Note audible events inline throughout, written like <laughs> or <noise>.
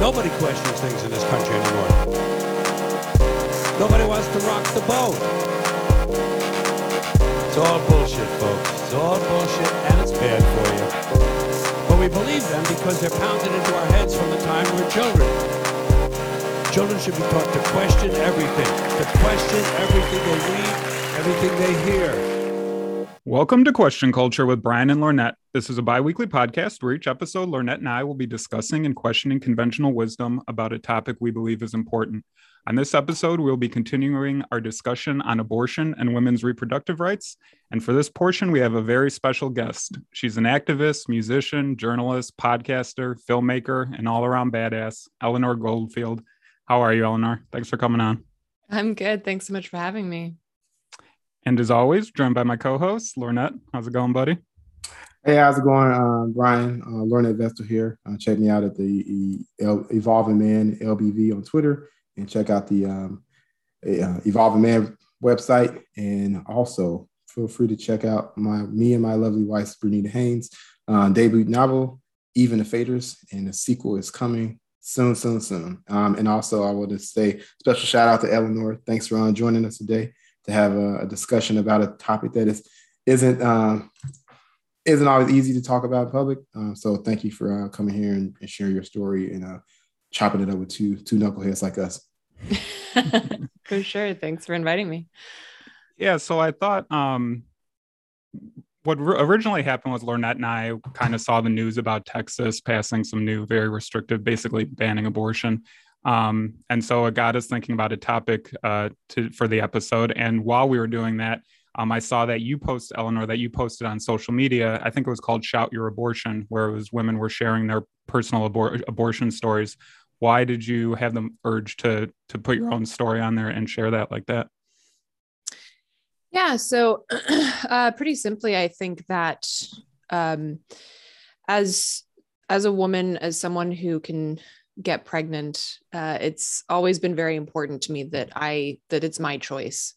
Nobody questions things in this country anymore. Nobody wants to rock the boat. It's all bullshit, folks. It's all bullshit, and it's bad for you. But we believe them because they're pounded into our heads from the time we're children. Children should be taught to question everything, to question everything they read, everything they hear. Welcome to Question Culture with Brian and Lornette. This is a bi weekly podcast where each episode, Lornette and I will be discussing and questioning conventional wisdom about a topic we believe is important. On this episode, we'll be continuing our discussion on abortion and women's reproductive rights. And for this portion, we have a very special guest. She's an activist, musician, journalist, podcaster, filmmaker, and all around badass, Eleanor Goldfield. How are you, Eleanor? Thanks for coming on. I'm good. Thanks so much for having me. And as always, joined by my co-host, Lornette. How's it going, buddy? Hey, how's it going, uh, Brian? Uh, Lornette Vestal here. Uh, check me out at the Evolving Man LBV on Twitter, and check out the um, uh, Evolving Man website. And also, feel free to check out my me and my lovely wife, Bernita Haynes, uh, debut novel, Even the Faders, and the sequel is coming soon, soon, soon. Um, and also, I want to say special shout out to Eleanor. Thanks for joining us today to have a, a discussion about a topic that is isn't um, isn't always easy to talk about in public. Um, so thank you for uh, coming here and, and sharing your story and uh, chopping it up with two two knuckleheads like us. <laughs> for sure. Thanks for inviting me. Yeah. So I thought um, what originally happened was Lornette and I kind of saw the news about Texas passing some new, very restrictive, basically banning abortion. Um, and so it got us thinking about a topic uh, to, for the episode. And while we were doing that, um, I saw that you post, Eleanor, that you posted on social media. I think it was called Shout Your Abortion, where it was women were sharing their personal abor- abortion stories. Why did you have the urge to to put your own story on there and share that like that? Yeah, so <clears throat> uh, pretty simply, I think that um, as as a woman, as someone who can get pregnant, uh, it's always been very important to me that I that it's my choice.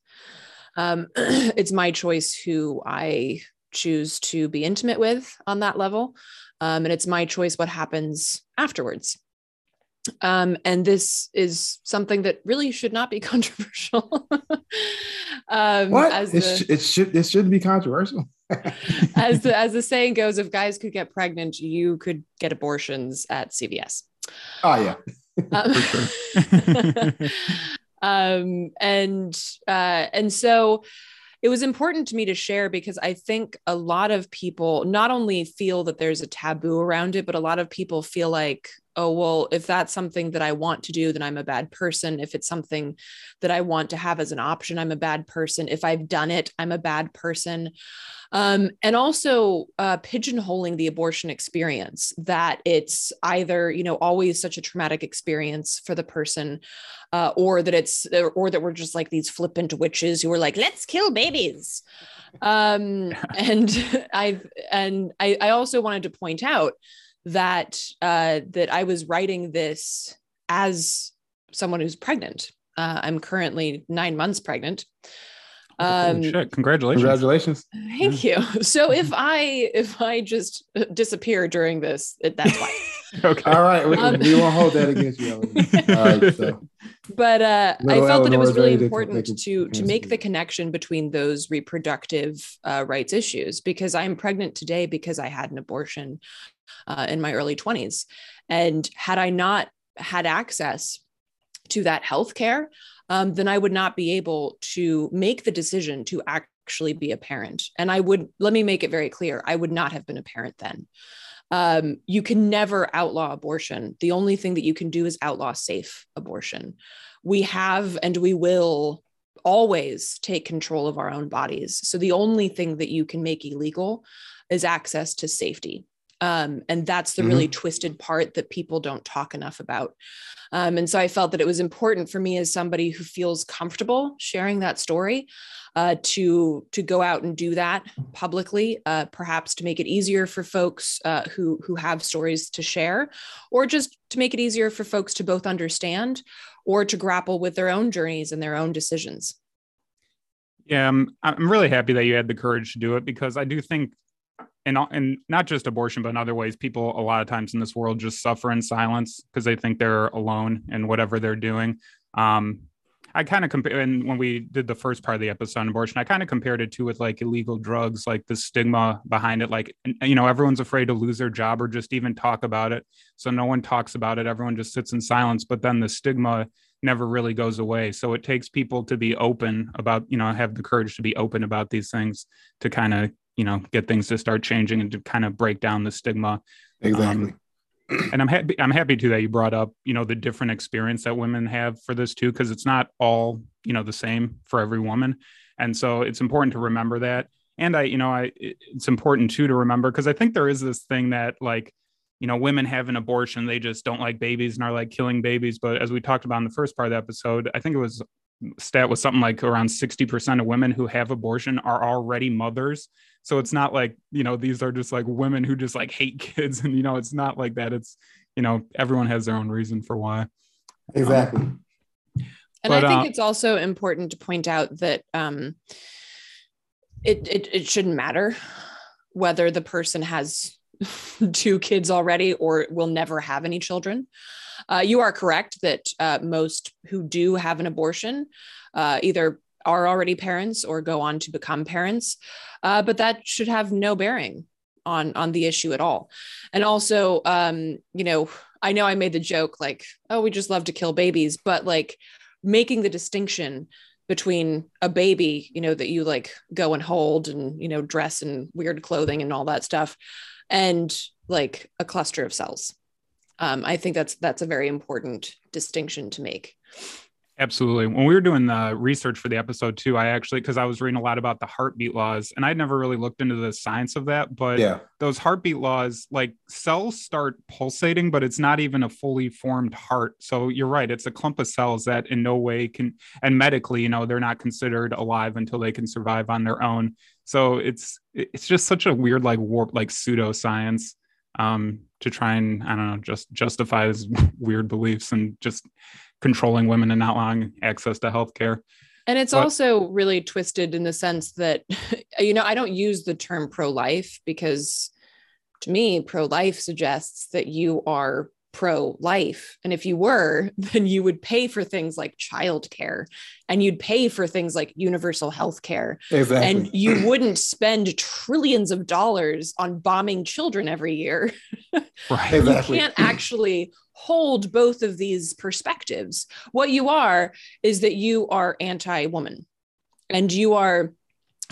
Um, <clears throat> it's my choice who I choose to be intimate with on that level, um, and it's my choice what happens afterwards. Um, and this is something that really should not be <laughs> controversial. um, what? It, sh- it, should it should be controversial. as <laughs> the as the saying goes, if guys could get pregnant, you could get abortions at CVS. Oh yeah. <laughs> um, <laughs> um, and uh, and so it was important to me to share because I think a lot of people not only feel that there's a taboo around it, but a lot of people feel like, oh, well, if that's something that I want to do, then I'm a bad person. If it's something that I want to have as an option, I'm a bad person. If I've done it, I'm a bad person um, and also uh, pigeonholing the abortion experience that it's either you know always such a traumatic experience for the person uh, or that it's or that we're just like these flippant witches who are like let's kill babies um, <laughs> and <laughs> i've and I, I also wanted to point out that uh, that i was writing this as someone who's pregnant uh, i'm currently nine months pregnant um, shit. Congratulations. Congratulations. Thank you. So if I if I just disappear during this, that's <laughs> why. okay. All right. We, um, we, won't hold that against you. <laughs> All right. So. But uh, I felt that it was really important to to, to make the connection between those reproductive uh, rights issues because I'm pregnant today because I had an abortion uh, in my early 20s, and had I not had access to that health care, um, then I would not be able to make the decision to actually be a parent. And I would, let me make it very clear, I would not have been a parent then. Um, you can never outlaw abortion. The only thing that you can do is outlaw safe abortion. We have and we will always take control of our own bodies. So the only thing that you can make illegal is access to safety. Um, and that's the mm-hmm. really twisted part that people don't talk enough about. Um, and so I felt that it was important for me as somebody who feels comfortable sharing that story uh, to to go out and do that publicly, uh, perhaps to make it easier for folks uh, who who have stories to share, or just to make it easier for folks to both understand or to grapple with their own journeys and their own decisions. Yeah, I'm, I'm really happy that you had the courage to do it because I do think and and not just abortion, but in other ways, people a lot of times in this world just suffer in silence because they think they're alone in whatever they're doing. Um, I kind of compare, and when we did the first part of the episode on abortion, I kind of compared it to with like illegal drugs, like the stigma behind it. Like, you know, everyone's afraid to lose their job or just even talk about it. So no one talks about it. Everyone just sits in silence. But then the stigma never really goes away. So it takes people to be open about, you know, have the courage to be open about these things to kind of, you know, get things to start changing and to kind of break down the stigma. Exactly. Um, and I'm happy I'm happy too that you brought up, you know, the different experience that women have for this too, because it's not all, you know, the same for every woman. And so it's important to remember that. And I, you know, I it's important too to remember because I think there is this thing that like, you know, women have an abortion, they just don't like babies and are like killing babies. But as we talked about in the first part of the episode, I think it was stat was something like around 60% of women who have abortion are already mothers. So it's not like you know these are just like women who just like hate <laughs> kids. And you know it's not like that. It's you know everyone has their own reason for why. Exactly. Um, and but, i think uh, it's also important to point out that um it, it it shouldn't matter whether the person has <laughs> two kids already or will never have any children uh, you are correct that uh, most who do have an abortion uh, either are already parents or go on to become parents, uh, but that should have no bearing on on the issue at all. And also, um, you know, I know I made the joke like, oh, we just love to kill babies, but like making the distinction between a baby, you know, that you like go and hold and you know dress in weird clothing and all that stuff, and like a cluster of cells. Um, I think that's that's a very important distinction to make. Absolutely. When we were doing the research for the episode too, I actually because I was reading a lot about the heartbeat laws, and I'd never really looked into the science of that. But yeah. those heartbeat laws, like cells start pulsating, but it's not even a fully formed heart. So you're right; it's a clump of cells that in no way can, and medically, you know, they're not considered alive until they can survive on their own. So it's it's just such a weird, like warp, like pseudoscience um, to try and I don't know, just justify his weird beliefs and just controlling women and not allowing access to healthcare. And it's but, also really twisted in the sense that, <laughs> you know, I don't use the term pro life because to me, pro life suggests that you are pro life. And if you were, <laughs> then you would pay for things like childcare and you'd pay for things like universal health care. Exactly. And you wouldn't spend trillions of dollars on bombing children every year. <laughs> Right. Exactly. You can't actually hold both of these perspectives. What you are is that you are anti woman and you are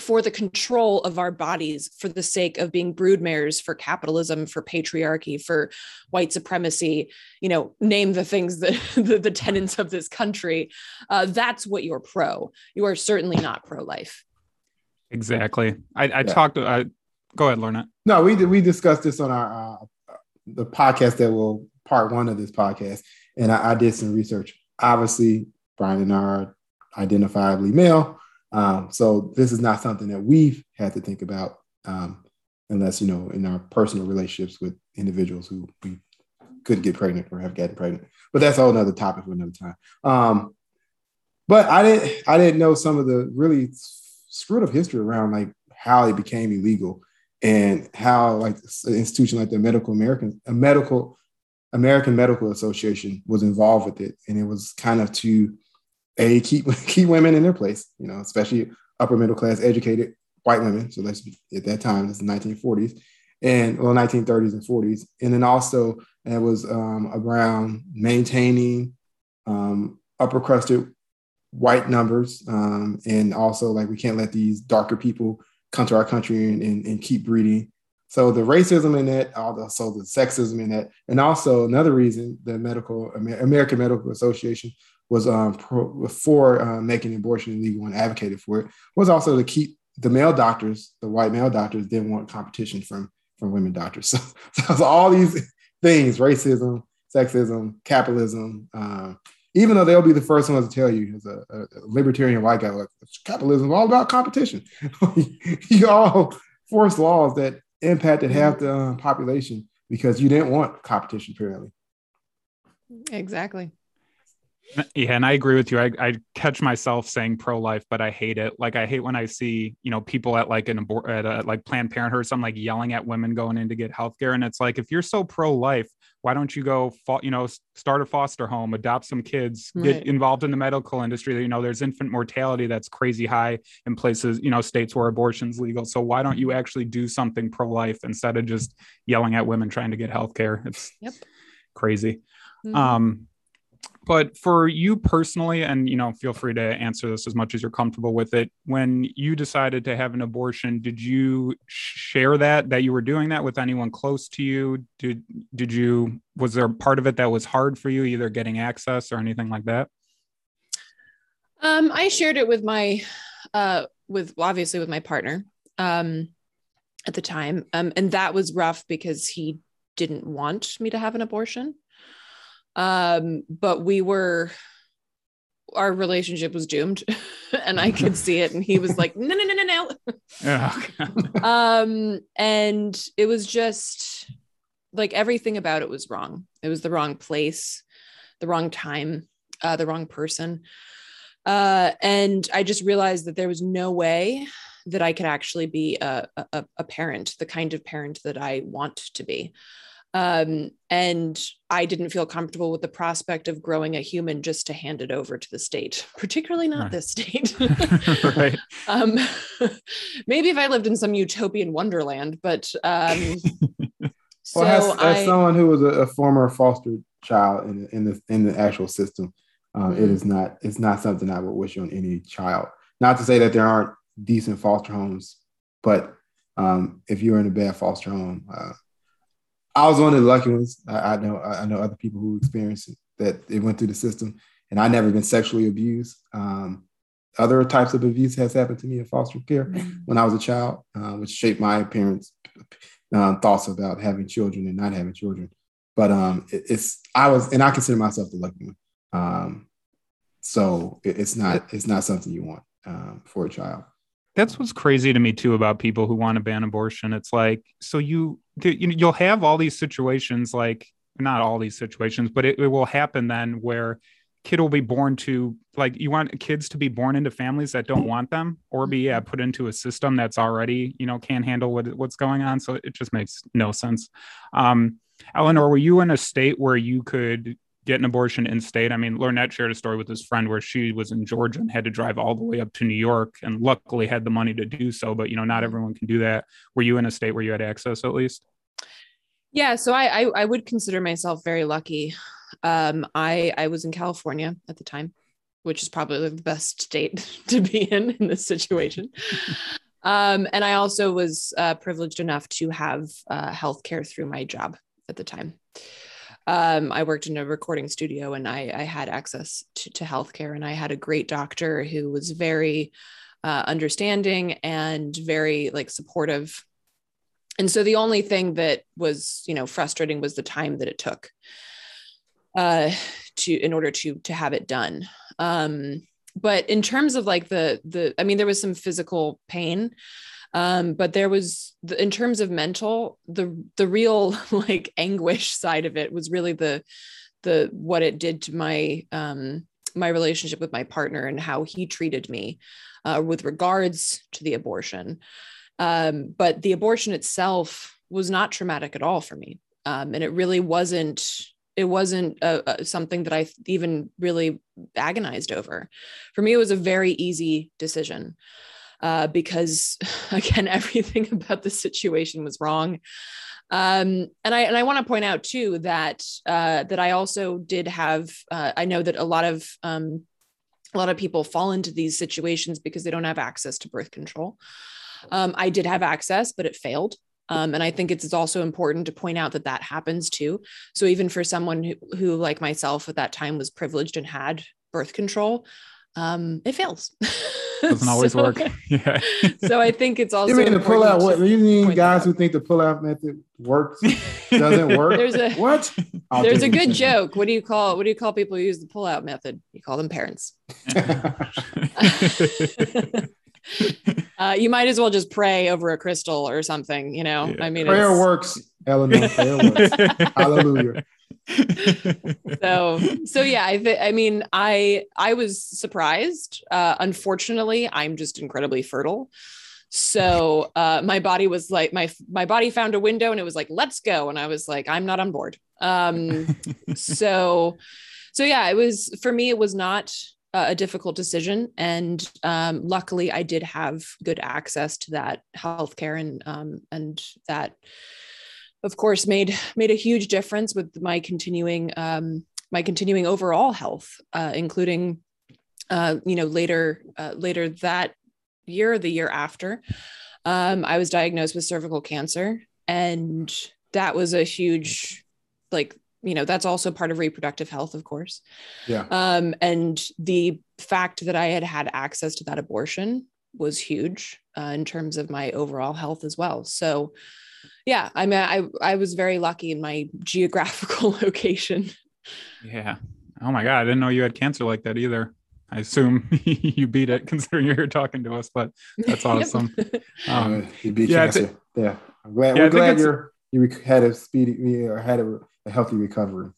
for the control of our bodies for the sake of being broodmares for capitalism for patriarchy for white supremacy you know name the things that <laughs> the, the tenets of this country uh, that's what you're pro. You are certainly not pro-life. Exactly. I, I yeah. talked I, go ahead lorna. No we we discussed this on our uh, the podcast that will part one of this podcast and I, I did some research. Obviously brian and I are identifiably male um, so this is not something that we've had to think about um, unless, you know, in our personal relationships with individuals who we could get pregnant or have gotten pregnant. But that's all another topic for another time. Um, but I didn't I didn't know some of the really screwed up history around like how it became illegal and how like an institution like the medical American a medical American Medical Association was involved with it. And it was kind of to a keep <laughs> keep women in their place, you know, especially upper middle class educated white women. So let's at that time, it's the 1940s and well, 1930s and 40s, and then also it was um, around maintaining um, upper crusted white numbers, um, and also like we can't let these darker people come to our country and, and, and keep breeding. So the racism in that, also the sexism in that, and also another reason the medical American Medical Association was um, pro, for uh, making abortion illegal and advocated for it was also to keep the male doctors, the white male doctors, didn't want competition from from women doctors. <laughs> So, so all these things, racism, sexism, capitalism, uh, even though they'll be the first ones to tell you as a, a libertarian white guy, like capitalism is all about competition. <laughs> you all forced laws that impacted half the uh, population because you didn't want competition, apparently. Exactly. Yeah, and I agree with you. I, I catch myself saying pro-life, but I hate it. Like I hate when I see, you know, people at like an abort at a, like Planned Parenthood, some like yelling at women going in to get healthcare. And it's like, if you're so pro-life, why don't you go, you know, start a foster home, adopt some kids, right. get involved in the medical industry? You know, there's infant mortality that's crazy high in places, you know, states where abortion's legal. So why don't you actually do something pro-life instead of just yelling at women trying to get healthcare? It's yep. crazy. Mm-hmm. Um, but for you personally and you know feel free to answer this as much as you're comfortable with it when you decided to have an abortion did you share that that you were doing that with anyone close to you? Did did you was there part of it that was hard for you either getting access or anything like that? Um i shared it with my uh with obviously with my partner um at the time. Um and that was rough because he didn't want me to have an abortion um but we were our relationship was doomed <laughs> and i could see it and he was like no no no no no. <laughs> Um and it was just like everything about it was wrong. It was the wrong place the wrong time uh the wrong person. Uh and i just realized that there was no way that i could actually be a, a, a parent the kind of parent that i want to be um, and I didn't feel comfortable with the prospect of growing a human just to hand it over to the state, particularly not right. this state. <laughs> <laughs> right. Um, maybe if I lived in some utopian wonderland, but um, <laughs> so well, as, as I, someone who was a, a, former foster child in, in the in the actual system, um, mm-hmm. it is not it's not something I would wish on any child. Not to say that there aren't decent foster homes, but um, if you're in a bad foster home, uh, I was one of the lucky ones. I, I know I know other people who experienced it, that it went through the system, and I never been sexually abused. Um, other types of abuse has happened to me in foster care mm-hmm. when I was a child, uh, which shaped my parents' uh, thoughts about having children and not having children. But um, it, it's I was, and I consider myself the lucky one. Um, so it, it's not it's not something you want um, for a child that's what's crazy to me too about people who want to ban abortion. It's like so you you know you'll have all these situations like not all these situations, but it, it will happen then where kid will be born to like you want kids to be born into families that don't want them or be yeah, put into a system that's already you know can't handle what, what's going on so it just makes no sense um eleanor were you in a state where you could get an abortion in state. I mean, Lornette shared a story with his friend where she was in Georgia and had to drive all the way up to New York and luckily had the money to do so. But, you know, not mm-hmm. everyone can do that. Were you in a state where you had access at least? Yeah. So I, I, I would consider myself very lucky. Um, I, I was in California at the time, which is probably the best state <laughs> to be in in this situation. <laughs> um, and I also was uh, privileged enough to have uh, health care through my job at the time um, I worked in a recording studio and I, I had access to, to healthcare and I had a great doctor who was very uh, understanding and very like supportive. And so the only thing that was, you know, frustrating was the time that it took uh, to in order to to have it done. Um, but in terms of like the the, I mean, there was some physical pain um, but there was the, in terms of mental the the real <laughs> like anguish side of it was really the the what it did to my um my relationship with my partner and how he treated me uh, with regards to the abortion um, but the abortion itself was not traumatic at all for me um, and it really wasn't it wasn't something that i even really agonized over for me it was a very easy decision uh, because <laughs> again, <laughs> everything about the situation was wrong. Um, and I and I want to point out too that uh, that I also did have. Uh, I know that a lot of um, a lot of people fall into these situations because they don't have access to birth control. Um, I did have access, but it failed. Um, and I think it's also important to point out that that happens too. So even for someone who, who like myself at that time was privileged and had birth control, um, it fails. Doesn't <laughs> always so, work. <laughs> <laughs> Yeah. so I think it's also. You mean the pull out? What you mean, guys who think the pull out method works doesn't work? There's a what? I'll there's a good joke. What do you call? What do you call people who use the pull out method? You call them parents. <laughs> uh, you might as well just pray over a crystal or something. You know, yeah. I mean, prayer works. Eleanor, prayer works. <laughs> Hallelujah. <laughs> so so yeah I th- I mean I I was surprised. Uh, unfortunately, I'm just incredibly fertile. So uh, my body was like my my body found a window and it was like let's go and I was like I'm not on board. Um, so so yeah, it was for me. It was not a difficult decision, and um, luckily, I did have good access to that healthcare, and um, and that, of course, made made a huge difference with my continuing um, my continuing overall health, uh, including, uh, you know, later uh, later that year, the year after, um, I was diagnosed with cervical cancer, and that was a huge like you know that's also part of reproductive health of course. Yeah. Um and the fact that i had had access to that abortion was huge uh, in terms of my overall health as well. So yeah i mean i i was very lucky in my <laughs> geographical <laughs> location. Yeah. Oh my god i didn't know you had cancer like that either. I assume <laughs> you beat it considering you're here talking to us but that's awesome. Um, you beat yeah, cancer. yeah. I'm glad yeah, we're glad you're you had a speedy or had a a healthy recovery.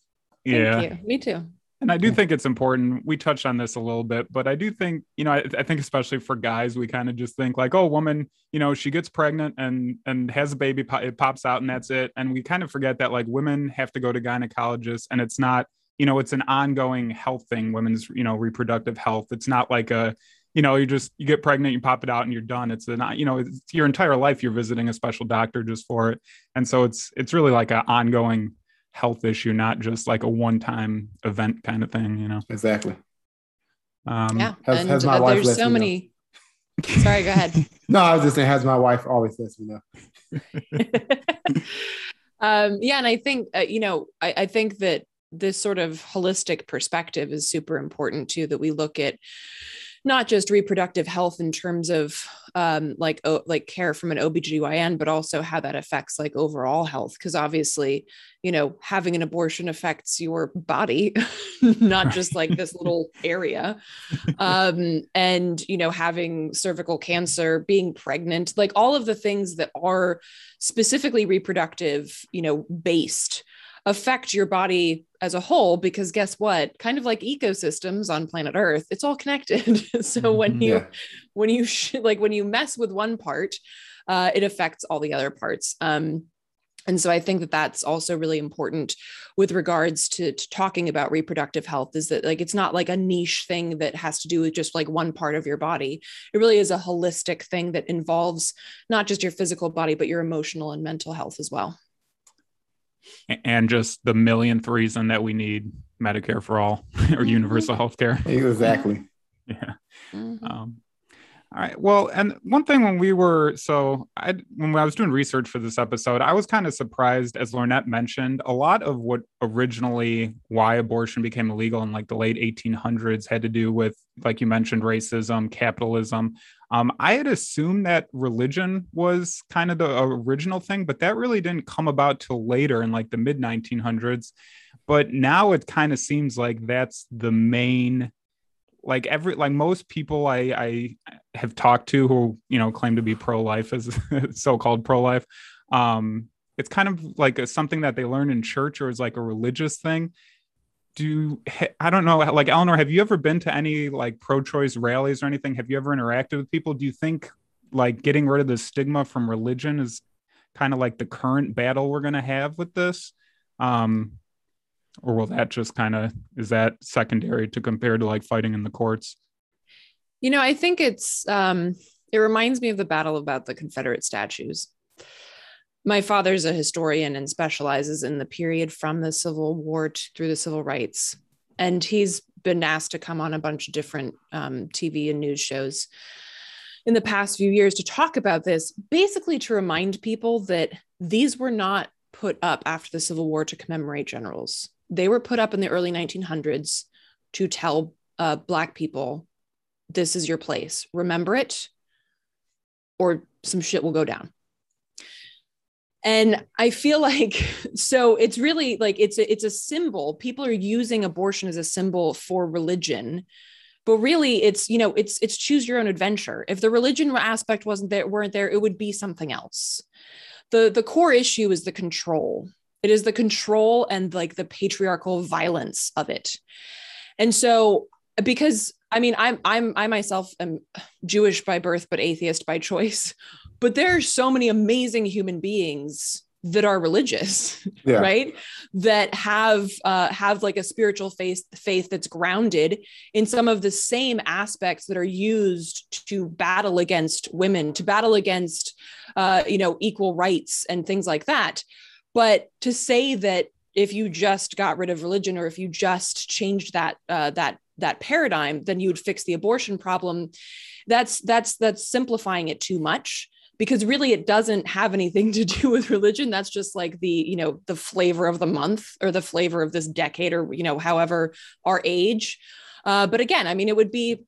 Yeah, me too. And I do think it's important. We touched on this a little bit, but I do think, you know, I, I think especially for guys, we kind of just think like, oh, woman, you know, she gets pregnant and and has a baby, it pops out, and that's it. And we kind of forget that like women have to go to gynecologists, and it's not, you know, it's an ongoing health thing. Women's, you know, reproductive health. It's not like a, you know, you just you get pregnant, you pop it out, and you're done. It's not, you know, it's your entire life you're visiting a special doctor just for it, and so it's it's really like an ongoing health issue, not just like a one time event kind of thing, you know? Exactly. Um, yeah. Has, and has my uh, wife there's so many. Sorry, go ahead. <laughs> no, I was just saying, has my wife always lets me know. <laughs> um, yeah. And I think, uh, you know, I, I think that this sort of holistic perspective is super important too, that we look at not just reproductive health in terms of um, like oh, like care from an OBGYN, but also how that affects like overall health. Because obviously, you know, having an abortion affects your body, <laughs> not just like this little area. Um, and you know, having cervical cancer, being pregnant, like all of the things that are specifically reproductive, you know, based affect your body as a whole because guess what? Kind of like ecosystems on planet earth it's all connected. <laughs> So when mm-hmm. you yeah. when you sh- like when you mess with one part uh, it affects all the other parts. Um, and so i think that that's also really important with regards to, to, talking about reproductive health is that like it's not like a niche thing that has to do with just like one part of your body. It really is a holistic thing that involves not just your physical body but your emotional and mental health as well and just the millionth reason that we need Medicare for all <laughs> or mm-hmm. universal health care. Exactly. <laughs> yeah. Mm-hmm. Um, all right. Well, and one thing when we were so I when I was doing research for this episode, I was kind of surprised, as Lornette mentioned, a lot of what originally why abortion became illegal in like the late 1800s had to do with, like you mentioned, racism, capitalism. Um, I had assumed that religion was kind of the original thing, but that really didn't come about till later in like the mid 1900s. But now it kind of seems like that's the main like every like most people I I have talked to who you know claim to be pro life as <laughs> so-called pro life, um, it's kind of like a, something that they learn in church or is like a religious thing. Do I don't know like Eleanor, have you ever been to any like pro-choice rallies or anything? Have you ever interacted with people? Do you think like getting rid of the stigma from religion is kind of like the current battle we're going to have with this? Um, or will that just kind of is that secondary to compare to like fighting in the courts you know i think it's um it reminds me of the battle about the confederate statues my father's a historian and specializes in the period from the civil war to, through the civil rights and he's been asked to come on a bunch of different um, tv and news shows in the past few years to talk about this basically to remind people that these were not put up after the civil war to commemorate generals they were put up in the early 1900s to tell uh, Black people, this is your place. Remember it, or some shit will go down. And I feel like <laughs> so it's really like it's a, it's a symbol. People are using abortion as a symbol for religion, but really it's you know it's it's choose your own adventure. If the religion aspect wasn't there weren't there, it would be something else. the The core issue is the control it is the control and like the patriarchal violence of it and so because i mean i'm i'm i myself am jewish by birth but atheist by <laughs> choice but there are so many amazing human beings that are religious <laughs> yeah. right? That have uh, have like a spiritual faith faith that's grounded in some of the same aspects that are used to battle against women to battle against uh, you know equal rights and things like that. But to say that if you just got rid of religion or if you just changed that uh, that that paradigm then you would fix the abortion problem that's that's that's simplifying it too much because really it doesn't have anything to do with religion. That's just like the you know the flavor of the month or the flavor of this decade or you know however our age. Uh, but again i mean it would be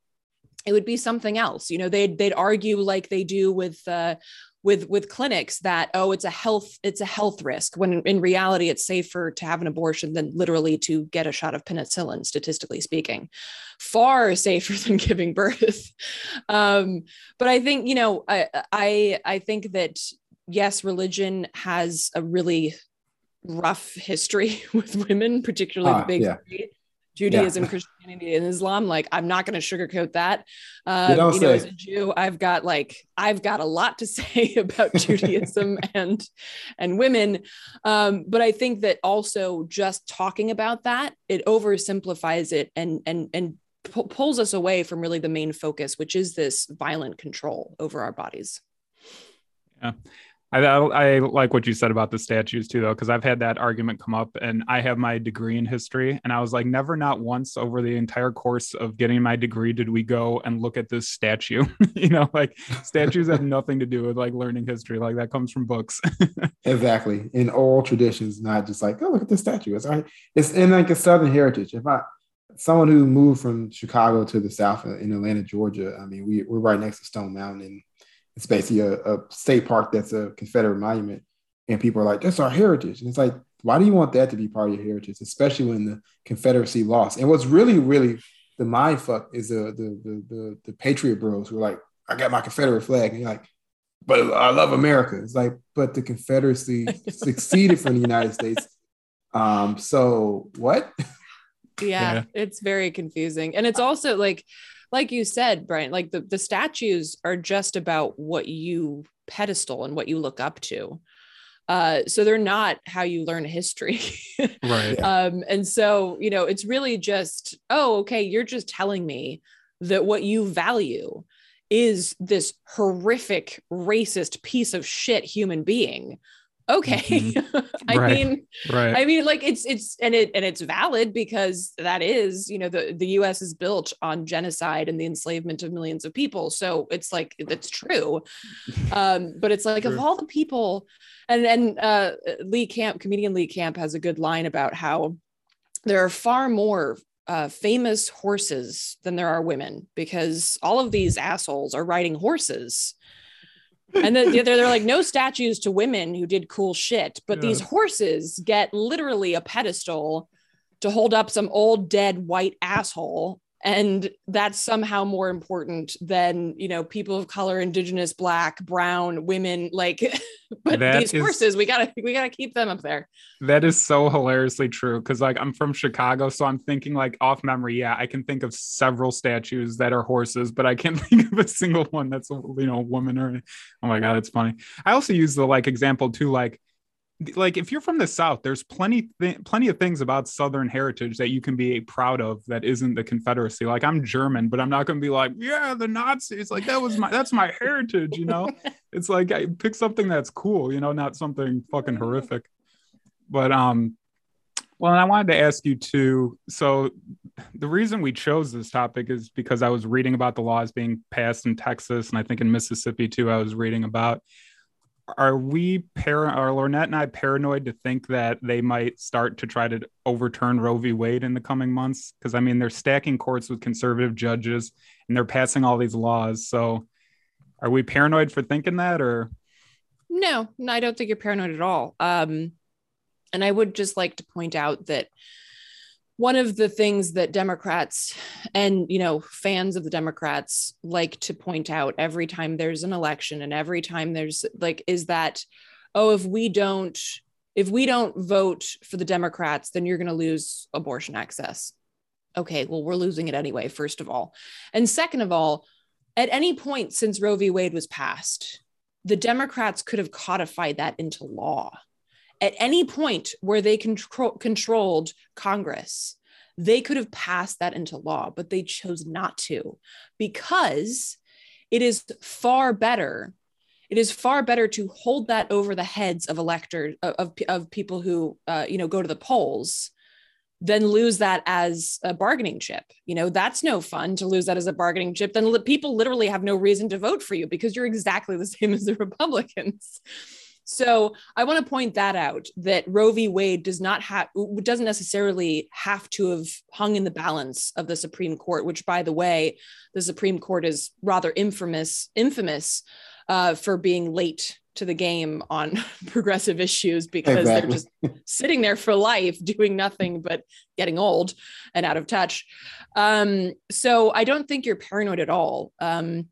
it would be something else. You know they'd they'd argue like they do with uh, with with clinics that oh it's a health it's a health risk when in reality it's safer to have an abortion than literally to get a shot of penicillin statistically speaking. Far safer <laughs> than giving birth. Um, but i think you know i i i think that yes religion has a really rough history <laughs> with women particularly the big yeah. three Judaism, yeah. Christianity, and Islam. Like, I'm not going to sugarcoat that. Uh, you, you know, as a Jew, I've got like I've got a lot to <laughs> say about <laughs> Judaism and and women. Um, but I think that also just talking about that it oversimplifies it and and and pulls us away from really the main focus, which is this violent control over our bodies. Yeah. I, I, like what you said about the statues too, though, because I've had that argument come up, and I have my degree in history, and I was like, never, not once over the entire course of getting my degree did we go and look at this statue. <laughs> you know, like statues have nothing to do with like learning history, like that comes from books. <laughs> exactly, in oral traditions, not just like, oh, look at this statue. It's it's in like a Southern heritage. If I someone who moved from Chicago to the South uh, in Atlanta, Georgia, I mean, we we're right next to Stone Mountain and it's basically a, a state park that's a Confederate monument. And people are like, that's our heritage. And it's like, why do you want that to be part of your heritage, especially when the Confederacy lost? And what's really, really the mind fuck is the the the the, the Patriot Bros who are like, I got my Confederate flag, and you're like, but I love America. It's like, but the Confederacy <laughs> succeeded from the United States. Um, so what? Yeah, yeah, it's very confusing, and it's also like like you said, Brian, like the, the statues are just about what you pedestal and what you look up to. Uh, so they're not how you learn history. <laughs> right. Um, and so, you know, it's really just, oh, okay, you're just telling me that what you value is this horrific, racist piece of shit human being okay. Mm-hmm. <laughs> i right. mean right. I mean like it's it's and it and it's valid because that is you know the the us is built on genocide and the enslavement of millions of people. So it's like it's true. Um but it's like of all the people and and uh lee camp comedian lee camp has a good line about how there are far more uh, famous horses than there are women because all of these assholes are riding horses and then they're, they're like no statues to women who did cool shit but yeah. these horses get literally a pedestal to hold up some old dead white asshole and that's somehow more important than you know people of color indigenous black brown women like <laughs> but that these is, horses we gotta we gotta keep them up there. That is so hilariously true because like i'm from chicago so i'm thinking like off memory yeah i can think of several statues that are horses but i can't <laughs> think of a single one that's you know a woman or oh my god it's funny. I also use the like example too like like if you're from the south there's plenty th- plenty of things about southern heritage that you can be proud of that isn't the confederacy. Like i'm german but i'm not going to be like yeah the nazis like that was my that's my heritage you know? <laughs> It's like i pick something that's cool you know not something fucking horrific. But um well and i wanted to ask you too so the reason we chose this topic is because i was reading about the laws being passed in texas and i think in mississippi too i was reading about are we par- are Lornette and I paranoid to think that they might start to try to overturn Roe v. Wade in the coming months? Because I mean, they're stacking courts with conservative judges and they're passing all these laws. So, are we paranoid for thinking that, or? No, no, I don't think you're paranoid at all. Um, and I would just like to point out that one of the things that democrats and you know fans of the democrats like to point out every time there's an election and every time there's like is that oh if we don't if we don't vote for the Democrats, then you're going to lose abortion access. Okay, well, we're losing it anyway, first of all. And second of all, at any point since Roe v. Wade was passed, the Democrats could have codified that into law. At any point where they control, controlled Congress, they could have passed that into law, but they chose not to because it is far better it is far better to hold that over the heads of electors of, of people who uh, you know go to the polls than lose that as a bargaining chip. You know that's no fun to lose that as a bargaining chip. Then people literally have no reason to vote for you because you're exactly the <laughs> same as the republicans so I want to point that out that Roe v. Wade does not have doesn't necessarily have to have hung in the balance of the Supreme Court, which by the way, the Supreme Court is rather infamous infamous uh, for being late to the game on <laughs> progressive issues because exactly. they're just sitting there for life doing nothing but getting old and out of touch. Um, so I don't think you're paranoid at all. Um,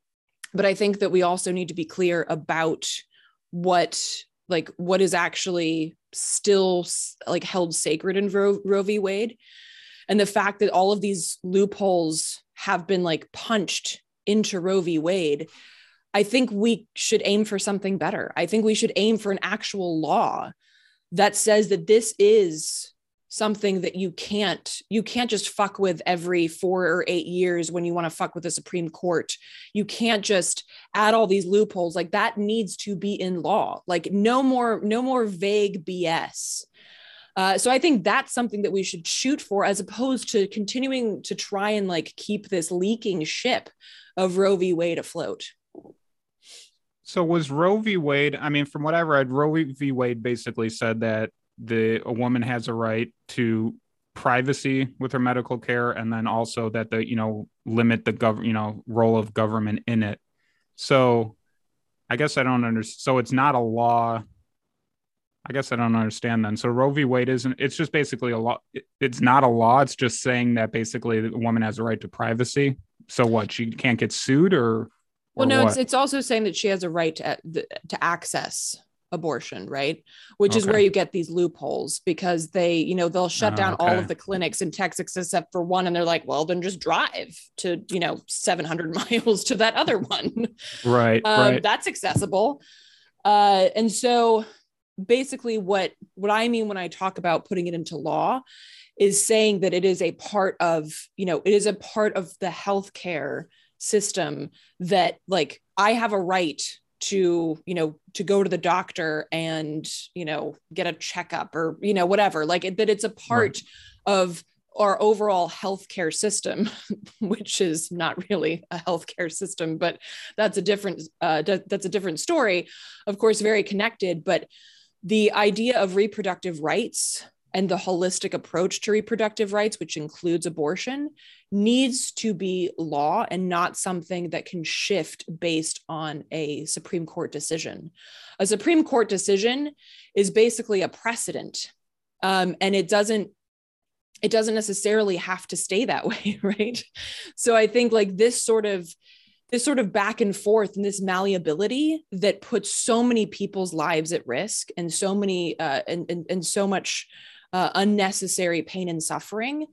but I think that we also need to be clear about what like what is actually still like held sacred in Roe, Roe v. Wade, and the fact that all of these loopholes have been like punched into Roe v. Wade I think we should aim for something better. I think we should aim for an actual law that says that this is something that you can't you can't just fuck with every 4 or 8 years when you want to fuck with the Supreme Court. You can't just add all these loopholes like that needs to be in law. Like no more no more vague BS. Uh, so I think that's something that we should shoot for, as opposed to continuing to try and like keep this leaking ship of Roe v. Wade afloat. So was Roe v. Wade? I mean, from what I read, Roe v. Wade basically said that the a woman has a right to privacy with her medical care, and then also that the you know limit the gov you know role of government in it. So, I guess I don't understand. So it's not a law. I guess I don't understand then. So Roe v. Wade isn't. It's just basically a law. It's not a law. It's just saying that basically the woman has a right to privacy. So what? She can't get sued or well, no, it's it's also saying that she has a right to to access abortion, right? Which okay. is where you get these loopholes because they, you know, they'll shut down okay. all of the clinics in Texas except for one, and they're like, well, then just drive to, you know, 700 <laughs> miles to that other one. Right. Um, right. That's accessible. Uh, and so basically what what I mean when I talk about putting it into law is saying that it is a part of, you know, it is a part of the healthcare system that like I have a right to you know to go to the doctor and you know get a checkup or you know whatever like it, that it's a part right. of our overall healthcare system <laughs> which is not really a healthcare system but that's a different uh, that's a different story of course very connected but the idea of reproductive rights and the holistic approach to reproductive rights, which includes abortion, needs to be law and not something that can shift based on a Supreme Court decision. A Supreme Court decision is basically a precedent, um, and it doesn't it doesn't necessarily have to stay that <laughs> way, right? So I think like this sort of this sort of back and forth and this malleability that puts so many people's lives at risk and so many uh, and, and, and so much uh, unnecessary pain and suffering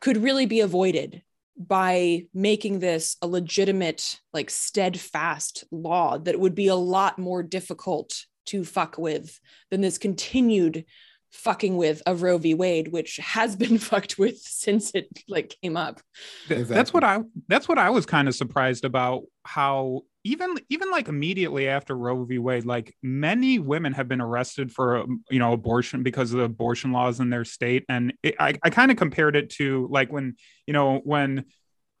could really be avoided by making this a legitimate like steadfast law that would be a lot more difficult to fuck with than this continued fucking with of Roe v. Wade, which has been <laughs> fucked with since it like came up. Exactly. That's what I that's what I was kind of surprised about how even even like immediately after Roe v. Wade, like many women have been arrested for um, you know abortion because of the abortion laws in their state, and it, I I kind of compared it to like when you know when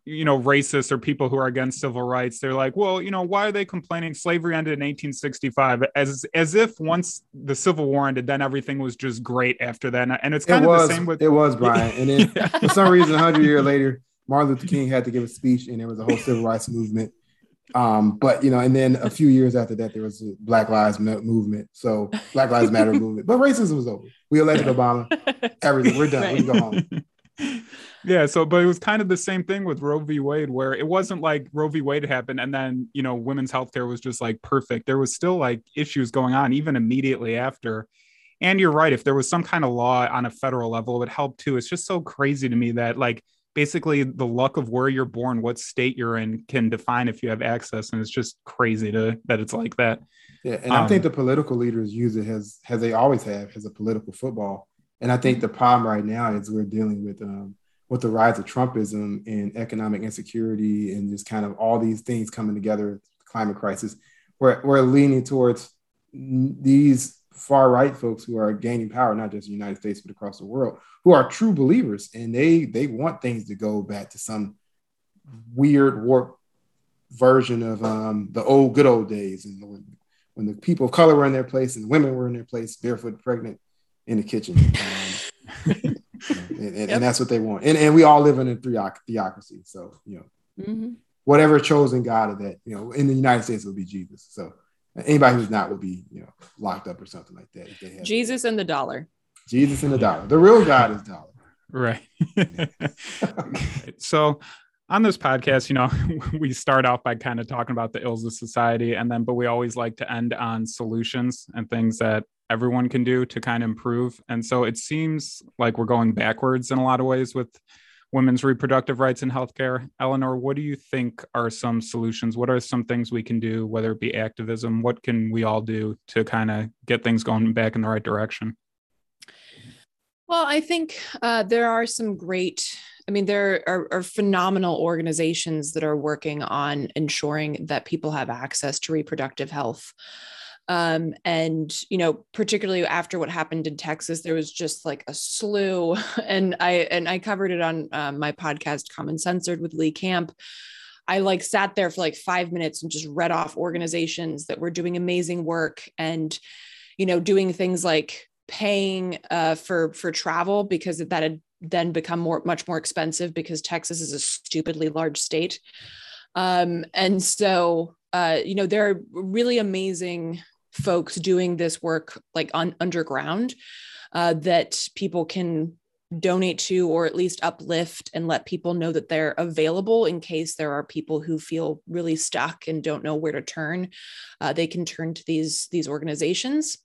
you know racists or people who are against civil rights they're like well you know why are they complaining? Slavery ended in 1865 as as if once the civil war ended then everything was just great after that. And it's kind it of was, the same with it was brian. And then <laughs> yeah. for some reason 100 years later martin luther king had to give a speech and there was a whole civil rights movement um, but you know, and then a few years after that, there was a Black Lives movement. So Black Lives Matter movement. But racism was over. We elected Obama. Everything. We're done. Right. We go home. <laughs> Yeah, so but it was kind of the same thing with Roe v. Wade, where it wasn't like Roe v. Wade happened and then you know women's healthcare was just like perfect. There was still like issues going on even immediately after, and you're right. If there was some kind of law on a federal level, it would help too. It's just so crazy to me that like basically the luck of where you're born, what state you're in, can define if you have access, and it's just crazy to that it's like that. Yeah, and um, I think the political leaders use it as as they always have as a political football. And I think the problem right now is we're dealing with um, with the rise of Trumpism and economic insecurity and just kind of all these things coming together, climate crisis. We're we're leaning towards these far right folks who are gaining power, not just in the United States but across the world, who are true believers, and they they want things to go back to some weird warped version of um, the old good old days, and when, when the people of color were in their place and the women were in their place, barefoot, pregnant, in the kitchen. <laughs> Um, and, and, yep. and, that's what they want. And, and we all live in a theocracy. So, you know, mm-hmm. whatever chosen God of that, you know, in the United States, it would be Jesus. So anybody who's not would be, you know, locked up or something like that. Jesus and the dollar. Jesus and the dollar. The real God is dollar. Right. <laughs> so on this podcast, you know, <laughs> we start off by kind of talking about the ills of society, and then, but we always like to end on solutions and things that everyone can do to kind of improve. And so it seems like we're going backwards in a lot of ways with women's reproductive rights in healthcare. Eleanor, what do you think are some solutions? What are some things we can do, whether it be activism? What can we all do to kind of get things going back in the right direction? Well, I think uh, there are some great, I mean, there are, are, phenomenal organizations that are working on ensuring that people have access to reproductive health. Um, and you know, particularly after what happened in Texas, there was just like a slew, <laughs> and I and I covered it on uh, my podcast, Common Censored, with Lee Camp. I like sat there for like five minutes and just read off organizations that were doing amazing work and, you know, doing things like paying uh, for for travel because that had then become more much more expensive because Texas is a stupidly large state. Um, and so, uh, you know, there are really amazing folks doing this work like on underground uh, that people can donate to or at least uplift and let people know that they're available in case there are people who feel really stuck and don't know where to turn. Uh, they can turn to these these organizations.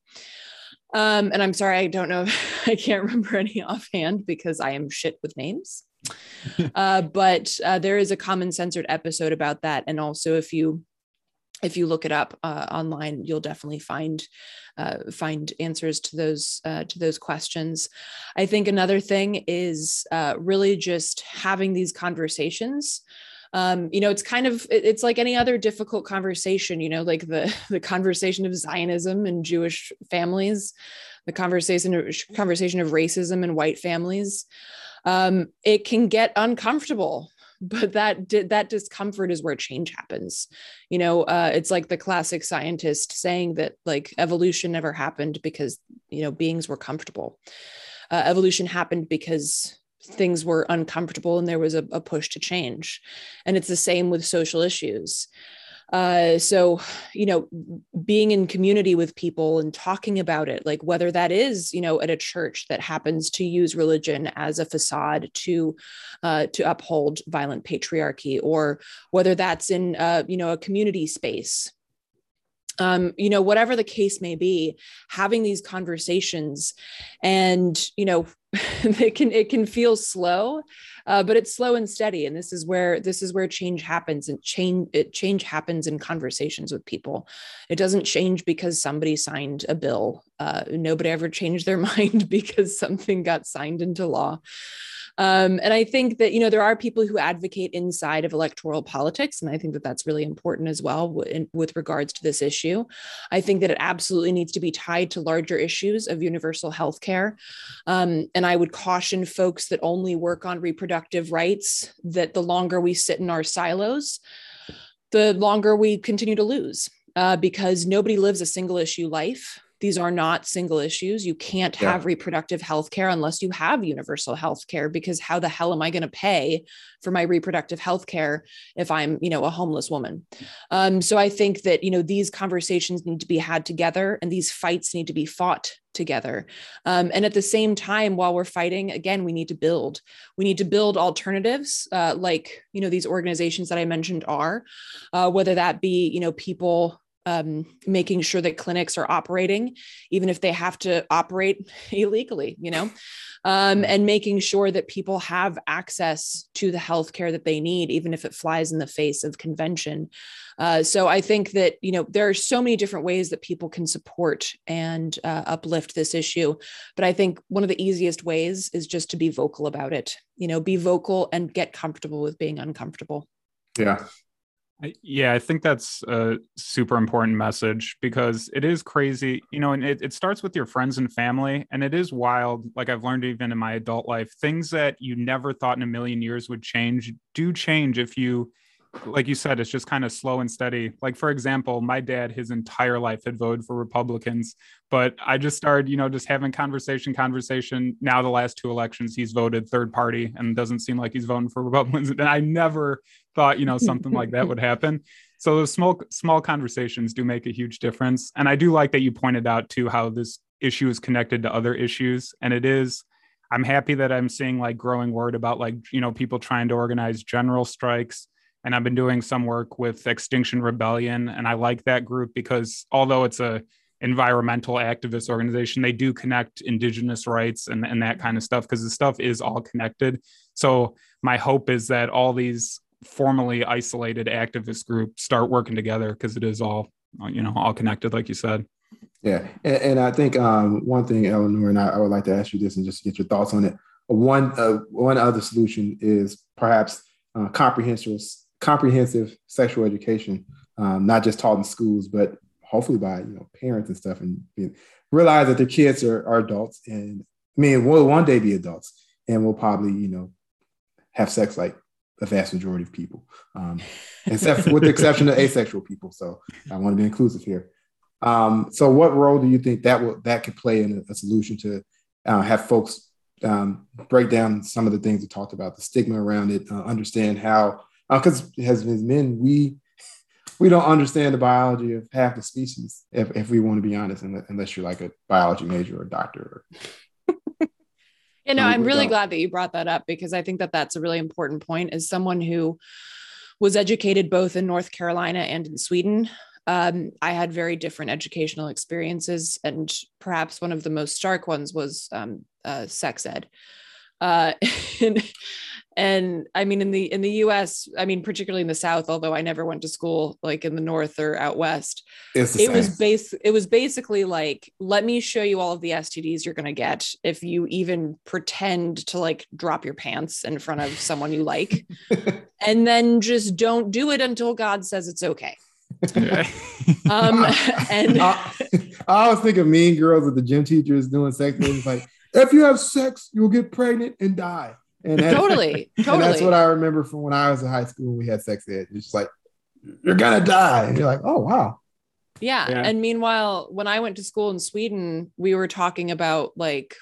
Um, and i'm sorry i don't know <laughs> i can't remember any offhand because i am shit with names. <laughs> Uh, but uh, there is a common censored episode about that. And also if you if you look it up uh, online, you'll definitely find uh, find answers to those uh, to those questions. I think another thing is uh, really just having these conversations. Um, you know, it's kind of it's like any other difficult conversation. You know, like the <laughs> the conversation of Zionism and Jewish families, the conversation conversation of racism and white families. Um, it can get uncomfortable but that that discomfort is where change happens. You know uh, it's like the classic scientist saying that like evolution never happened because you know beings were comfortable. Uh, evolution happened because things were uncomfortable and there was a, a push to change. And it's the same with social issues uh, so you know being in community with people and talking about it like whether that is you know at a church that happens to use religion as a facade to uh, to uphold violent patriarchy or whether that's in uh, you know a community space um, you know whatever the case may be having these conversations and you know <laughs> it can it can feel slow uh, but it's slow and steady. And this is where this is where change happens and change it change happens in conversations with people. It doesn't change because somebody signed a bill. Uh, nobody ever changed their <laughs> mind because something got signed into law um, and I think that, you know, there are people who advocate inside of electoral politics. And I think that that's really important as well in, with regards to this issue. I think that it absolutely needs to be tied to larger issues of universal health care. Um, and I would caution folks that only work on reproductive rights that the longer we sit in our silos, the longer we continue to lose. Uh, because nobody lives a single issue life. These are not single issues. You can't have reproductive health care unless you have universal health care because how the hell am I going to pay for my reproductive health care if I'm, you know, a homeless woman? Um, so I think that, you know, these conversations need to be had together and these fights need to be fought together. Um, and at the same time, while we're fighting, again, we need to build. We need to build alternatives, uh, like you know these organizations that I mentioned are, uh, whether that be you know people um, making sure that clinics are operating, even if they have to operate <laughs> illegally, you know, um, and making sure that people have access to the healthcare that they need, even if it flies in the face of convention. Uh, so I think that you know there are so many different ways that people can support and uh, uplift this issue, but I think one of the easiest ways is just to be vocal about it. You know, be vocal and get comfortable with being uncomfortable. Yeah, yeah, I think that's a super important message because it is crazy, you know, and it, it starts with your friends and family. And it is wild. Like I've learned even in my adult life, things that you never thought in a million years would change do change if you like you said, it's just kind of slow and steady. Like, for example, my dad, his entire life had voted for Republicans, but I just started, you know, just having conversation, conversation. Now, the last two elections, he's voted third party and doesn't seem like he's voting for <laughs> Republicans. And I never thought, you know, something like that would happen. So those small, small conversations do make a huge difference. And I do like that you pointed out too how this issue is connected to other issues. And it is, I'm happy that I'm seeing like growing word about like, you know, people trying to organize general strikes and I've been doing some work with Extinction Rebellion, and I like that group because although it's a environmental activist organization, they do connect indigenous rights and, and that kind of stuff because the stuff is all connected. So my hope is that all these formally isolated activist groups start working together because it is all you know all connected, like you said. Yeah, and, and I think um, one thing, Eleanor, and I, I, would like to ask you this and just get your thoughts on it. One uh, one other solution is perhaps uh, comprehensive comprehensive sexual education, um, not just taught in schools, but hopefully by you know parents and stuff, and realize that their kids are, are adults, and I mean will one day be adults, and will probably you know have sex like the vast majority of people, um, <laughs> except with the exception of asexual people. So I want to be inclusive here. Um, so, what role do you think that will that could play in a, a solution to uh, have folks um, break down some of the things we talked about, the stigma around it, uh, understand how because uh, as, as men, we we don't understand the biology of half the species, if, if we want to be honest, unless you're like a biology major or a doctor. <laughs> you know, I'm really glad that you brought that up because I think that that's a really important point. As someone who was educated both in North Carolina and in Sweden, um, I had very different educational experiences, and perhaps one of the most stark ones was um, uh, sex ed. Uh, <laughs> and and i mean in the in the us i mean particularly in the south although i never went to school like in the north or out west it same. was base it was basically like let me show you all of the stds you're going to get if you even pretend to like drop your pants in front of someone you like. <laughs> And then just don't do it until god says it's okay. <laughs> Um and I, I always think of mean girls with the gym teachers doing sex things like if you have sex you'll get pregnant and die and totally, totally. <laughs> And that's what I remember from when I was in high school. We had sex ed. It's just like you're gonna die. And you're like, oh wow. Yeah. yeah. And meanwhile, when I went to school in Sweden, we were talking about like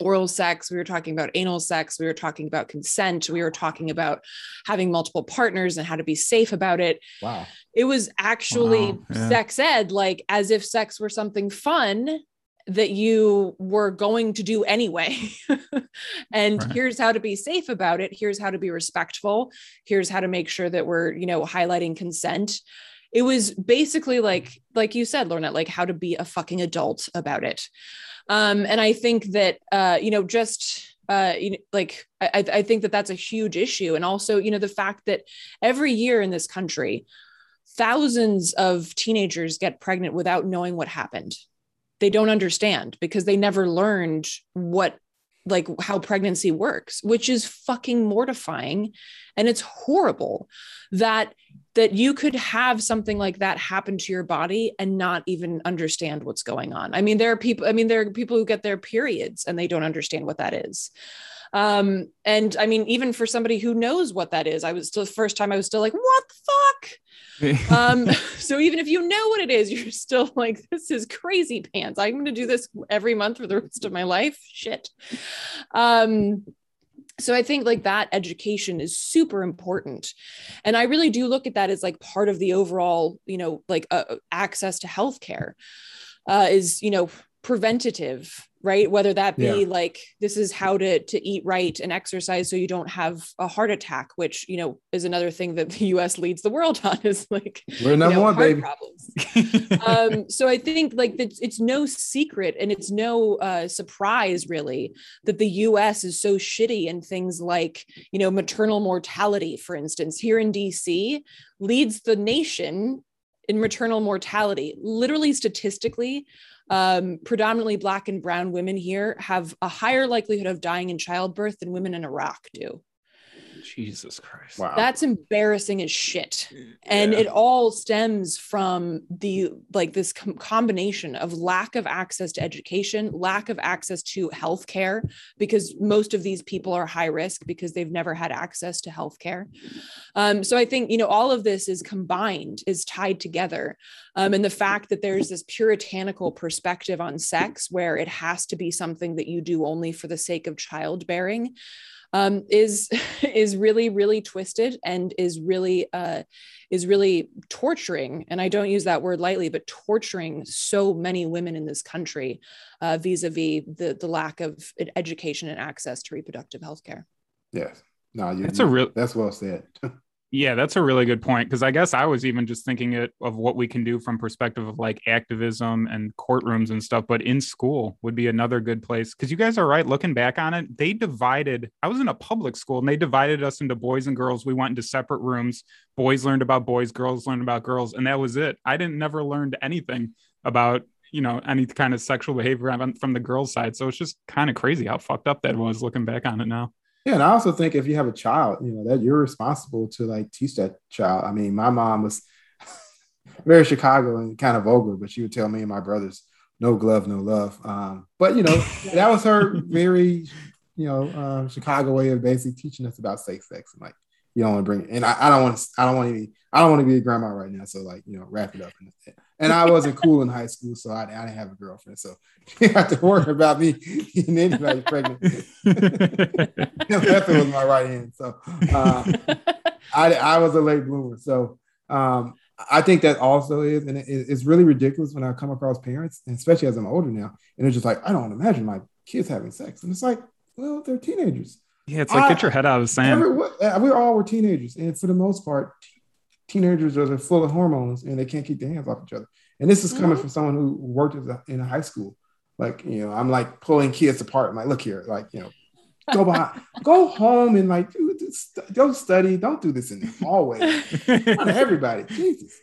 oral sex, we were talking about anal sex, we were talking about consent, we were talking about having multiple partners and how to be safe about it. Wow. It was actually wow. Yeah. sex ed, like as if sex were something fun that you were going to do anyway. <laughs> and right. here's how to be safe about it. Here's how to be respectful. Here's how to make sure that we're, you know, highlighting consent. It was basically like, like you said, Lorna, like how to be a fucking adult about it. Um, and I think that, uh, you know, just uh, you know, like I, I think that that's a huge issue. And also, you know, the fact that every year in this country, thousands of teenagers get pregnant without knowing what happened they don't understand because they never learned what like how pregnancy works which is fucking mortifying. And it's horrible that that you could have something like that happen to your body and not even understand what's going on. I mean there are people i mean there are people who get their periods and they don't understand what that is. Um and i mean even for somebody who knows what that is i was still the first time i was still like what the fuck <laughs> um <laughs> so even if you know what it is you're still like this is crazy pants. I'm going to do this every month for the rest of my life. Shit. Um so i think like that education is super important. And i really do look at that as like part of the overall you know like uh, access to healthcare uh, is you know preventative right? Whether that be yeah. like this is how to to eat right and exercise so you don't have a heart attack which you know is another thing that the <laughs> us leads the world on is like we're number you know, one baby. problems. <laughs> Um so i think like it's, it's no secret and it's no uh surprise really that the us is so shitty in things like you know maternal mortality for instance. Here in dc leads the nation in maternal mortality literally statistically um, predominantly black and brown women here have a higher likelihood of dying in childbirth than women in Iraq do. Jesus Christ. Wow. That's embarrassing as shit. And yeah. it all stems from the like this com- combination of lack of access to education, lack of access to healthcare because most of these people are high risk because they've never had access to healthcare. Um, so I think, you know, all of this is combined, is tied together. Um, and the fact that there's this puritanical perspective on sex where it has to be something that you do only for the sake of childbearing um, is <laughs> is really really twisted and is really uh, is really torturing. And i don't use that word lightly but torturing so many women in this country uh, vis-a-vis the, the lack of education and access to reproductive health care yes. No you, that's you, a real that's well said <laughs> Yeah, that's a really good point because I guess I was even just thinking it of what we can do from perspective of like activism and courtrooms and stuff, but in school would be another good place because you guys are right. Looking back on it, they divided. I was in a public school and they divided us into boys and girls. We went into separate rooms. Boys learned about boys, girls learned about girls, and that was it. I didn't never learned anything about you know any kind of sexual behavior from the girls' side. So it's just kind of crazy how fucked up that was looking back on it now. Yeah, and I also think if you have a child, you know, that you're responsible to like teach that child. I mean, my mom was <laughs> very Chicago and kind of vulgar, but she would tell me and my brothers, no glove, no love. Um, but you know, <laughs> that was her very, you know, um, Chicago way of basically teaching us about safe sex and like you don't want to bring it, and I, I don't want to I don't want to be I don't want to be a grandma right now. So like, you know, wrap it up. And I wasn't <laughs> cool in high school, so I, I didn't have a girlfriend. So <laughs> you have to worry about me getting anybody pregnant. <laughs> That was my right hand. So uh, I, I was a late bloomer. So um, I think that also is, and it, it's really ridiculous when I come across parents, especially as I'm older now, and they're just like, I don't imagine my kids having sex. And it's like, well, they're teenagers. Yeah, it's like I, get your head out of the sand. Every, we all were teenagers, and for the most part, teenagers are full of hormones and they can't keep their hands off each other. And this is coming mm-hmm. from someone who worked a, in a high school. Like, you know, I'm like pulling kids apart. I'm like, look here, like, you know, go behind, <laughs> go home and like, don't study. Don't do this in the hallway. <laughs> On everybody. Jesus.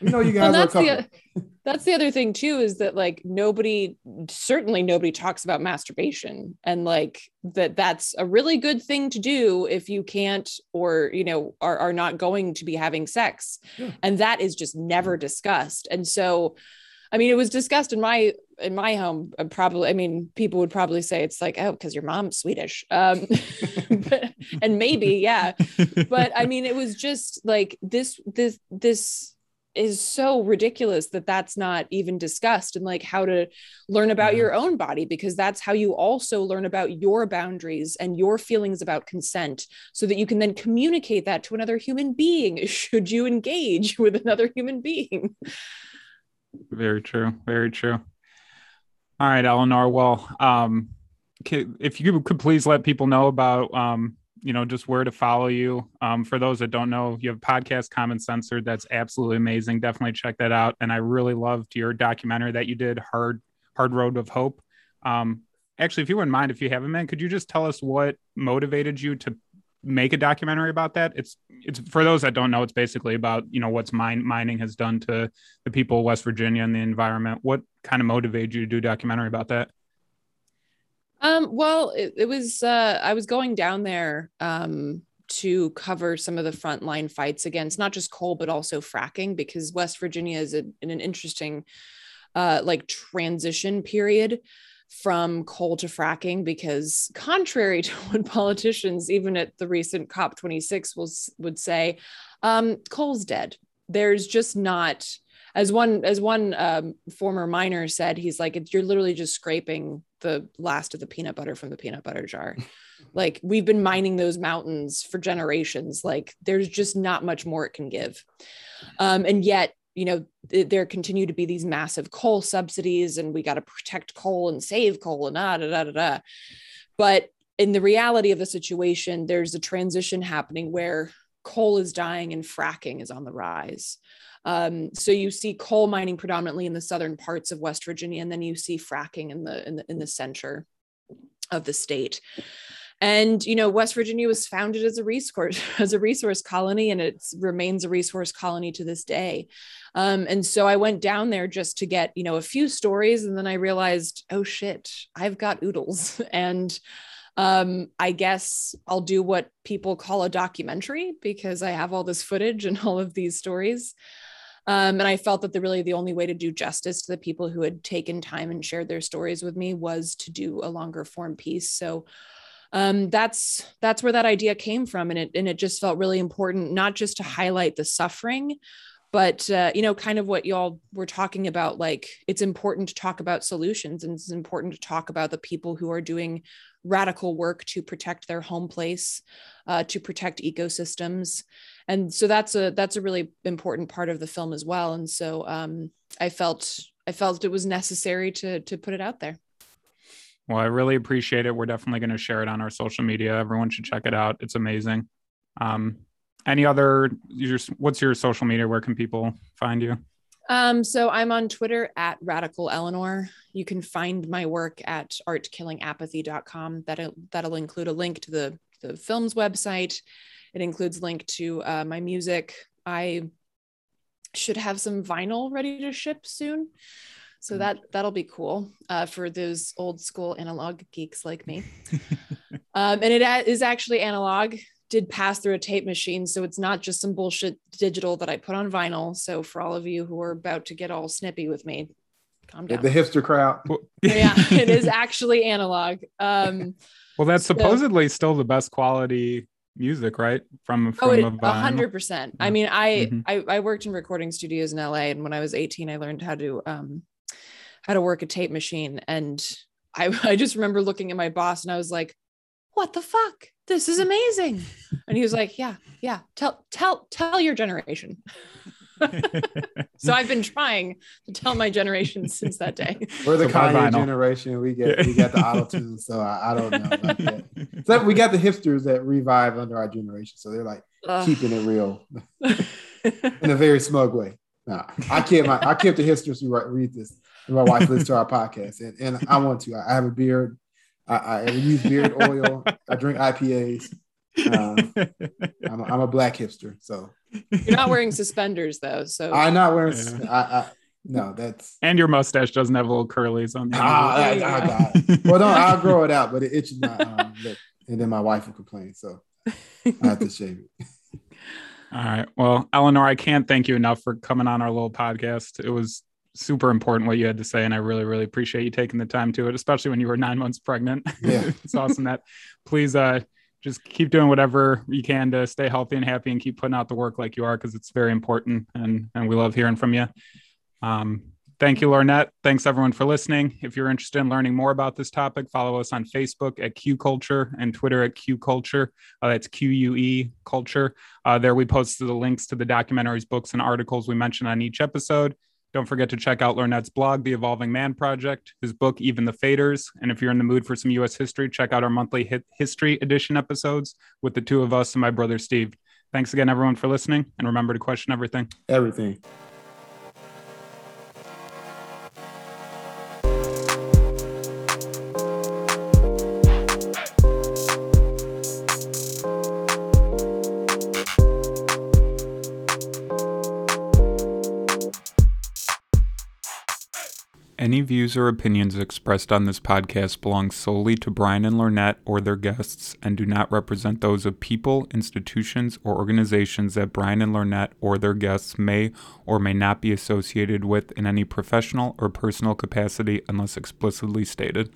We know you guys well, are the, <laughs> that's the other thing too is that like nobody certainly nobody talks about masturbation and like that that's a really good thing to do if you can't or you know are, are not going to be having sex. Yeah. and that is just never discussed. And so i mean it was discussed in my in my home uh, probably i mean people would probably say it's like oh because your mom's swedish. Um <laughs> but, and maybe yeah. But i mean it was just like this this this is so ridiculous that that's not even discussed and like how to learn about yeah. your own body because that's how you also learn about your boundaries and your feelings about consent so that you can then communicate that to another human being <laughs> should you engage with another human being very true very true all right eleanor well um if you could please let people know about um you know just where to follow you. Um, for those that don't know you have podcast common censored that's absolutely amazing. Definitely check that out. And i really loved your documentary that you did hard hard road of hope. Um, actually if you wouldn't mind if you haven't man could you just tell us what motivated you to make a documentary about that? It's it's for those that don't know it's basically about you know what's mine mining has done to the people of west virginia and the environment. What kind of motivated you to do a documentary about that um, well, it, it was uh, I was going down there um, to cover some of the frontline fights against not just coal but also fracking because West Virginia is a, in an interesting uh, like transition period from coal to fracking because contrary <laughs> to what politicians even at the recent COP26 will would say, um, coal's dead. There's just not as one as one um, former miner said, he's like, you're literally just scraping the last of the peanut butter from the peanut butter jar. <laughs> like we've been mining those mountains for generations. Like there's just not much more it can give. Um, and yet you know there continue to be these massive coal subsidies and we got to protect coal and save coal and da da da da da but in the reality of the situation there's a transition happening where coal is dying and fracking is on the rise um, so you see coal mining predominantly in the southern parts of west virginia and then you see fracking in the in the, in the center of the state. And you know west virginia was founded as a resource <laughs> as a resource colony and it remains a resource colony to this day. Um, and so i went down there just to get you know a few stories and then i realized oh shit i've got oodles. <laughs> And um, I guess I'll do what people call a documentary because I have all this footage and <laughs> all of these stories. Um, and I felt that the really the only way to do justice to the people who had taken time and shared their stories with me was to do a longer form piece. So um, that's that's where that idea came from, and it and it just felt really important, not just to highlight the suffering, but uh, you know, kind of what y'all were talking about. Like, it's important to talk about solutions, and it's important to talk about the people who are doing radical work to protect their home place, uh, to protect ecosystems, and so that's a that's a really important part of the film as well. And so um, I felt I felt it was necessary to to put it out there. Well, I really appreciate it. We're definitely going to share it on our social media. Everyone should check it out. It's amazing. Um, any other? Your, what's your social media? Where can people find you? Um, so I'm on Twitter at Radical Eleanor. You can find my work at artkillingapathy.com. That'll that'll include a link to the the film's website. It includes link to uh, my music. I should have some vinyl ready to ship soon. So mm. that that'll be cool uh, for those old school analog geeks like me. <laughs> um, and it is actually analog. Did pass through a tape machine, so it's not just some bullshit digital that I put on vinyl. So for all of you who are about to get all snippy with me, calm down. The hipster crowd. <laughs> yeah, <laughs> it is actually analog. Um, well, that's so, supposedly still the best quality music, right? From from oh, a hundred percent. I mean, I, mm-hmm. I I worked in recording studios in LA, and when I was eighteen, I learned how to um how to work a tape machine. And I, <laughs> I just remember looking at my boss and I was like, what the fuck? This is amazing. And he was like, yeah, yeah, tell, tell, tell your generation. <laughs> so I've been trying to tell my generation since that day. We're the so Kanye generation. We get we got the auto tune, so I, I, don't know about that. <laughs> So we got the hipsters that revive under our generation, so they're like keeping it real <laughs> in a very smug way. No, I can't. My, I kept the hipsters who read this my wife listens to our podcast, and, and I want to. I have a beard. I, I use beard <laughs> oil. I drink IPAs. Um, I'm, a, I'm, a black hipster, so you're not wearing suspenders though. So <laughs> I'm not wearing. Yeah. I, I, no, that's and your mustache doesn't have little curlies on. The ah, I, I, well, no, I'll grow it out, but it itches my um, lip, and then my wife will complain, so I have to shave it. <laughs> All right. Well, Eleanor, I can't thank you enough for coming on our little podcast. It was super important what you had to say and i really really appreciate you taking the time to it especially when you were nine months pregnant. Yeah. <laughs> It's awesome that please uh just keep doing whatever you can to stay healthy and happy and keep putting out the work like you are because it's very important and and we love hearing from you. Um thank you lornette. Thanks everyone for listening. If you're interested in learning more about this topic follow us on facebook at q culture and twitter at q culture. Uh, that's q-u-e culture. Uh, there we posted the links to the documentaries books and articles we mentioned on each episode don't forget to check out Lornette's blog, The Evolving Man Project, his book, Even the Faders. And if you're in the mood for some U.S. history, check out our monthly history edition episodes with the two of us and my brother Steve. Thanks again, everyone, for listening. And remember to question everything. Everything. Or opinions expressed on this podcast belong solely to Brian and Lornette or their guests and do not represent those of people, institutions, or organizations that Brian and Lornette or their guests may or may not be associated with in any professional or personal capacity unless explicitly stated.